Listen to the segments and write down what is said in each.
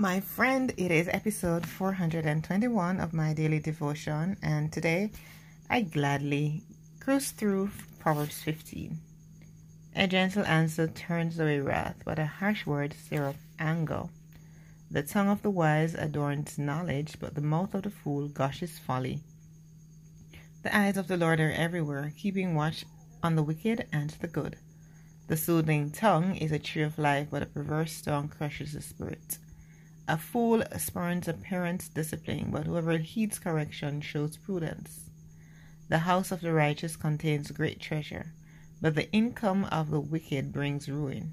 My friend, it is episode 421 of my daily devotion, and today I gladly cruise through Proverbs 15. A gentle answer turns away wrath, but a harsh word stirs up anger. The tongue of the wise adorns knowledge, but the mouth of the fool gushes folly. The eyes of the Lord are everywhere, keeping watch on the wicked and the good. The soothing tongue is a tree of life, but a perverse tongue crushes the spirit. A fool spurns a parent's discipline, but whoever heeds correction shows prudence. The house of the righteous contains great treasure, but the income of the wicked brings ruin.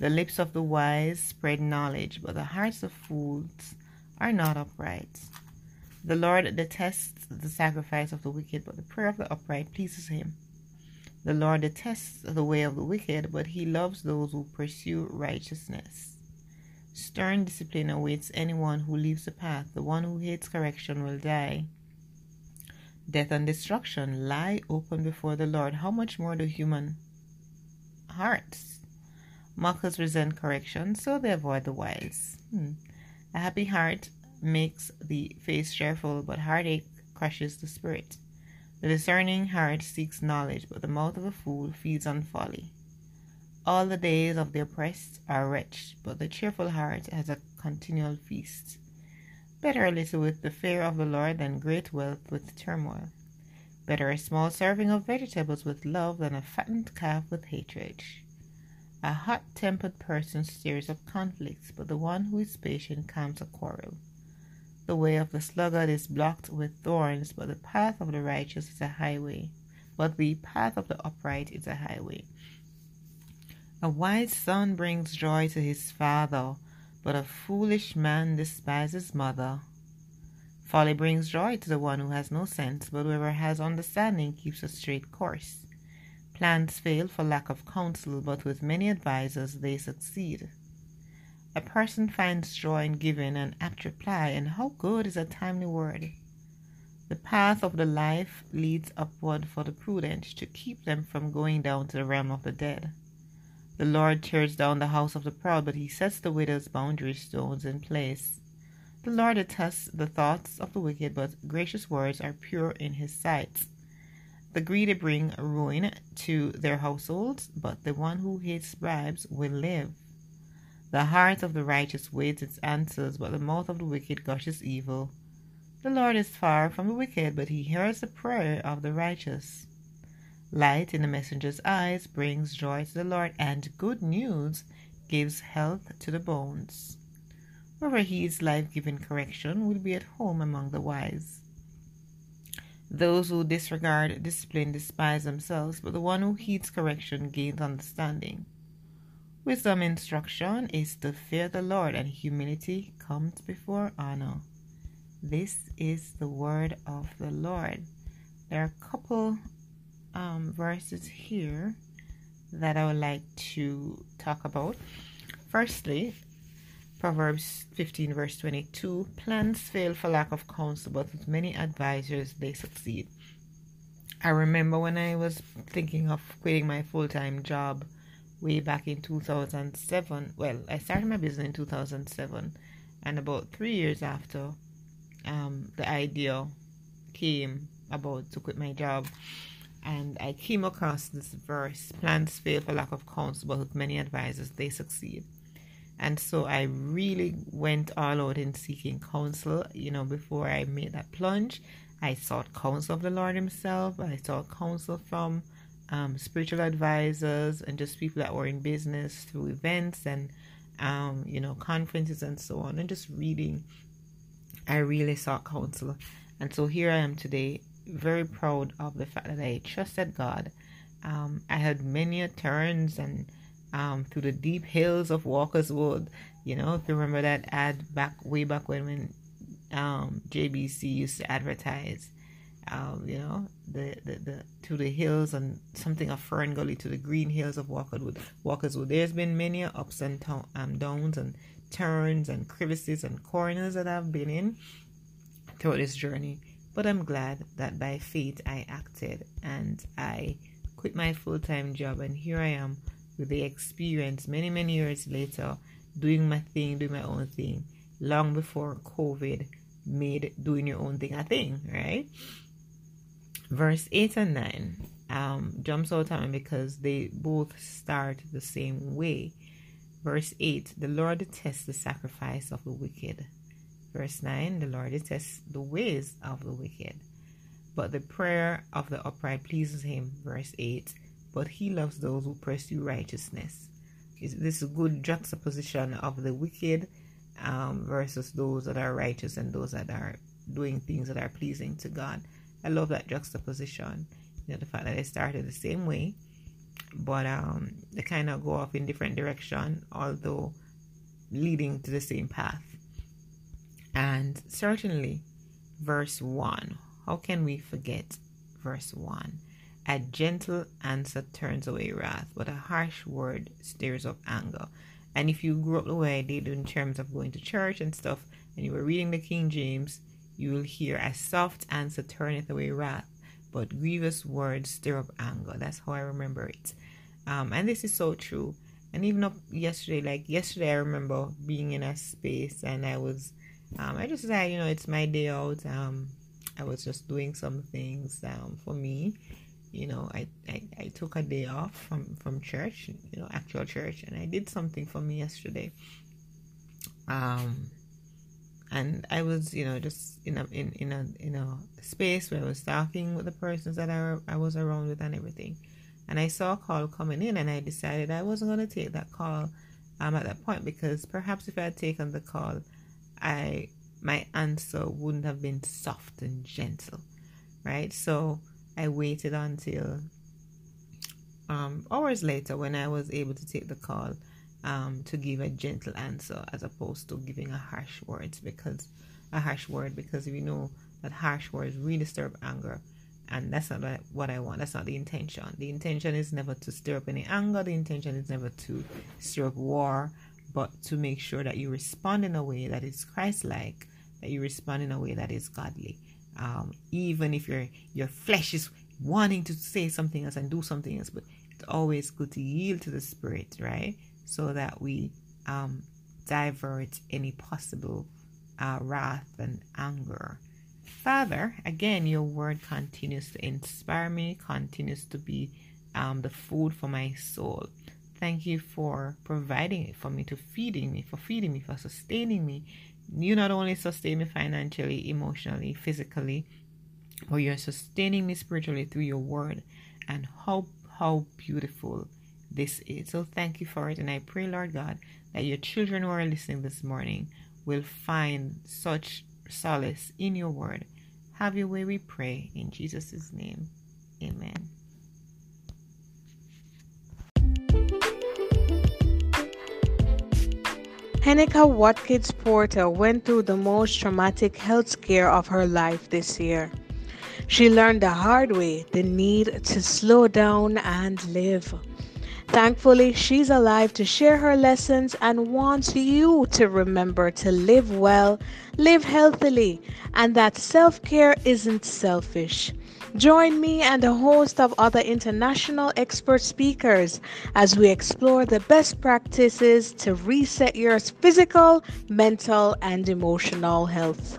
The lips of the wise spread knowledge, but the hearts of fools are not upright. The Lord detests the sacrifice of the wicked, but the prayer of the upright pleases him. The Lord detests the way of the wicked, but he loves those who pursue righteousness. Stern discipline awaits anyone who leaves the path. The one who hates correction will die. Death and destruction lie open before the Lord. How much more do human hearts? Mockers resent correction, so they avoid the wise. Hmm. A happy heart makes the face cheerful, but heartache crushes the spirit. The discerning heart seeks knowledge, but the mouth of a fool feeds on folly. All the days of the oppressed are wretched, but the cheerful heart has a continual feast. Better a little with the fear of the Lord than great wealth with turmoil. Better a small serving of vegetables with love than a fattened calf with hatred. A hot tempered person stirs up conflicts, but the one who is patient calms a quarrel. The way of the sluggard is blocked with thorns, but the path of the righteous is a highway. But the path of the upright is a highway. A wise son brings joy to his father, but a foolish man despises mother. Folly brings joy to the one who has no sense, but whoever has understanding keeps a straight course. Plans fail for lack of counsel, but with many advisers they succeed. A person finds joy in giving an apt reply, and how good is a timely word. The path of the life leads upward for the prudent to keep them from going down to the realm of the dead. The Lord tears down the house of the proud, but he sets the widow's boundary stones in place. The Lord detests the thoughts of the wicked, but gracious words are pure in his sight. The greedy bring ruin to their households, but the one who hates bribes will live. The heart of the righteous waits its answers, but the mouth of the wicked gushes evil. The Lord is far from the wicked, but he hears the prayer of the righteous. Light in the messenger's eyes brings joy to the Lord, and good news gives health to the bones. Whoever heeds life giving correction will be at home among the wise. Those who disregard discipline despise themselves, but the one who heeds correction gains understanding. Wisdom instruction is to fear the Lord, and humility comes before honor. This is the word of the Lord. There are a couple um, verses here that I would like to talk about. Firstly, Proverbs 15, verse 22 Plans fail for lack of counsel, but with many advisors they succeed. I remember when I was thinking of quitting my full time job way back in 2007. Well, I started my business in 2007, and about three years after, um, the idea came about to quit my job and I came across this verse plans fail for lack of counsel, but with many advisors they succeed. And so I really went all out in seeking counsel. You know, before I made that plunge, I sought counsel of the Lord Himself. I sought counsel from um, spiritual advisors and just people that were in business through events and, um, you know, conferences and so on. And just reading, I really sought counsel. And so here I am today very proud of the fact that I trusted God. Um, I had many turns and um, through the deep hills of Walkerswood. You know, if you remember that ad back way back when when um, JBC used to advertise. um, you know, the, the, the to the hills and something of Fern Gully to the green hills of Walkerwood. Walkerswood. There's been many ups and um, downs and turns and crevices and corners that I've been in throughout this journey. But I'm glad that by faith I acted and I quit my full time job and here I am with the experience many, many years later doing my thing, doing my own thing, long before COVID made doing your own thing a thing, right? Verse 8 and 9 um, jumps out at me because they both start the same way. Verse 8 The Lord detests the sacrifice of the wicked. Verse 9 The Lord detests the ways of the wicked. But the prayer of the upright pleases him. Verse 8 But he loves those who pursue righteousness. This is a good juxtaposition of the wicked um, versus those that are righteous and those that are doing things that are pleasing to God. I love that juxtaposition. You know, the fact that they started the same way, but um, they kind of go off in different direction, although leading to the same path. And certainly, verse 1. How can we forget verse 1? A gentle answer turns away wrath, but a harsh word stirs up anger. And if you grew up the way I did in terms of going to church and stuff, and you were reading the King James, you will hear a soft answer turneth away wrath, but grievous words stir up anger. That's how I remember it. Um, and this is so true. And even up yesterday, like yesterday, I remember being in a space and I was, um, I just said, you know, it's my day out. Um, I was just doing some things um, for me. You know I, I i took a day off from from church you know actual church and i did something for me yesterday. Um and i was you know just in a in, in a in a space where i was talking with the persons that i, I was around with and everything. And i saw a call coming in and i decided i wasn't going to take that call um at that point because perhaps if i had taken the call i my answer wouldn't have been soft and gentle right so I waited until um, hours later when I was able to take the call um, to give a gentle answer as opposed to giving a harsh words because a harsh word because we know that harsh words really stir up anger and that's not what I want. That's not the intention. The intention is never to stir up any anger. The intention is never to stir up war, but to make sure that you respond in a way that is Christ-like, that you respond in a way that is godly. Um, even if your your flesh is wanting to say something else and do something else but it's always good to yield to the spirit right? So that we um, divert any possible uh, wrath and anger. Father again your word continues to inspire me continues to be um, the food for my soul thank you for providing it for me to feeding me for feeding me for sustaining me you not only sustain me financially, emotionally, physically, but you're sustaining me spiritually through your word. And how how beautiful this is. So thank you for it. And I pray, Lord God, that your children who are listening this morning will find such solace in your word. Have your way, we pray. In Jesus' name. Amen. Henika Watkins Porter went through the most traumatic health scare of her life this year. She learned the hard way the need to slow down and live. Thankfully, she's alive to share her lessons and wants you to remember to live well, live healthily, and that self care isn't selfish. Join me and a host of other international expert speakers as we explore the best practices to reset your physical, mental, and emotional health.